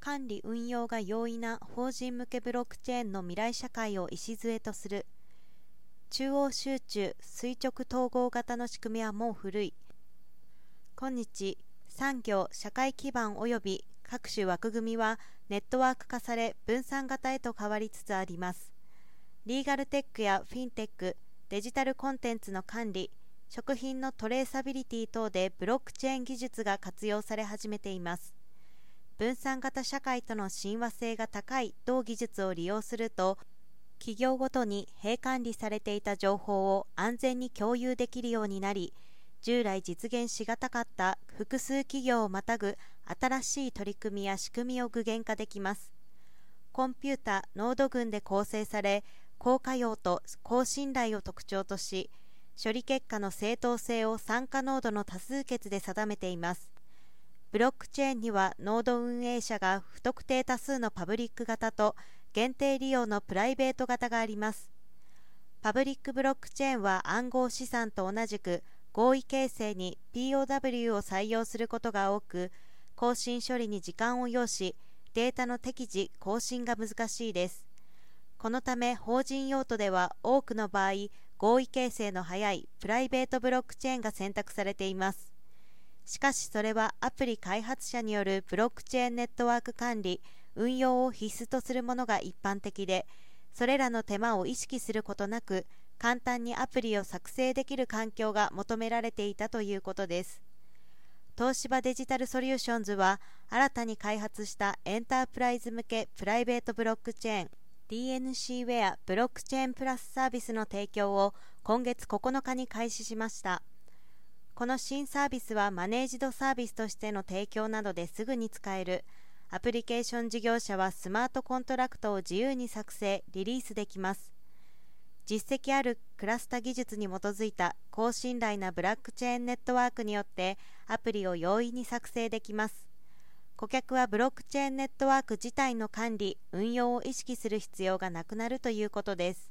管理運用が容易な法人向けブロックチェーンの未来社会を礎とする。中央集中垂直統合型の仕組みはもう古い。今日産業社会基盤及び各種枠組みはネットワーク化され分散型へと変わりつつあります。リーガルテックやフィンテックデジタルコンテンツの管理食品のトレーサビリティ等でブロックチェーン技術が活用され始めています。分散型社会との親和性が高い同技術を利用すると企業ごとに閉管理されていた情報を安全に共有できるようになり従来実現しがたかった複数企業をまたぐ新しい取り組みや仕組みを具現化できます。コンピュータノード群で構成され高可用と高信頼を特徴とし処理結果の正当性を参加ノードの多数決で定めています。ブロックチェーンにはノード運営者が不特定多数のパブリック型と限定利用のプライベート型があります。パブリックブロックチェーンは暗号資産と同じく合意形成に POW を採用することが多く更新処理に時間を要しデータの適時更新が難しいです。このため法人用途では多くの場合合意形成の早いプライベートブロックチェーンが選択されています。しかしそれはアプリ開発者によるブロックチェーンネットワーク管理運用を必須とするものが一般的でそれらの手間を意識することなく簡単にアプリを作成できる環境が求められていたということです。東芝デジタルソリューションズは新たに開発したエンタープライズ向けプライベートブロックチェーン DNC ウェアブロックチェーンプラスサービスの提供を今月9日に開始しました。この新サービスはマネージドサービスとしての提供などですぐに使える。アプリケーション事業者はスマートコントラクトを自由に作成リリースできます。実績あるクラスタ技術に基づいた高信頼なブラックチェーンネットワークによってアプリを容易に作成できます。顧客はブロックチェーンネットワーク自体の管理運用を意識する必要がなくなるということです。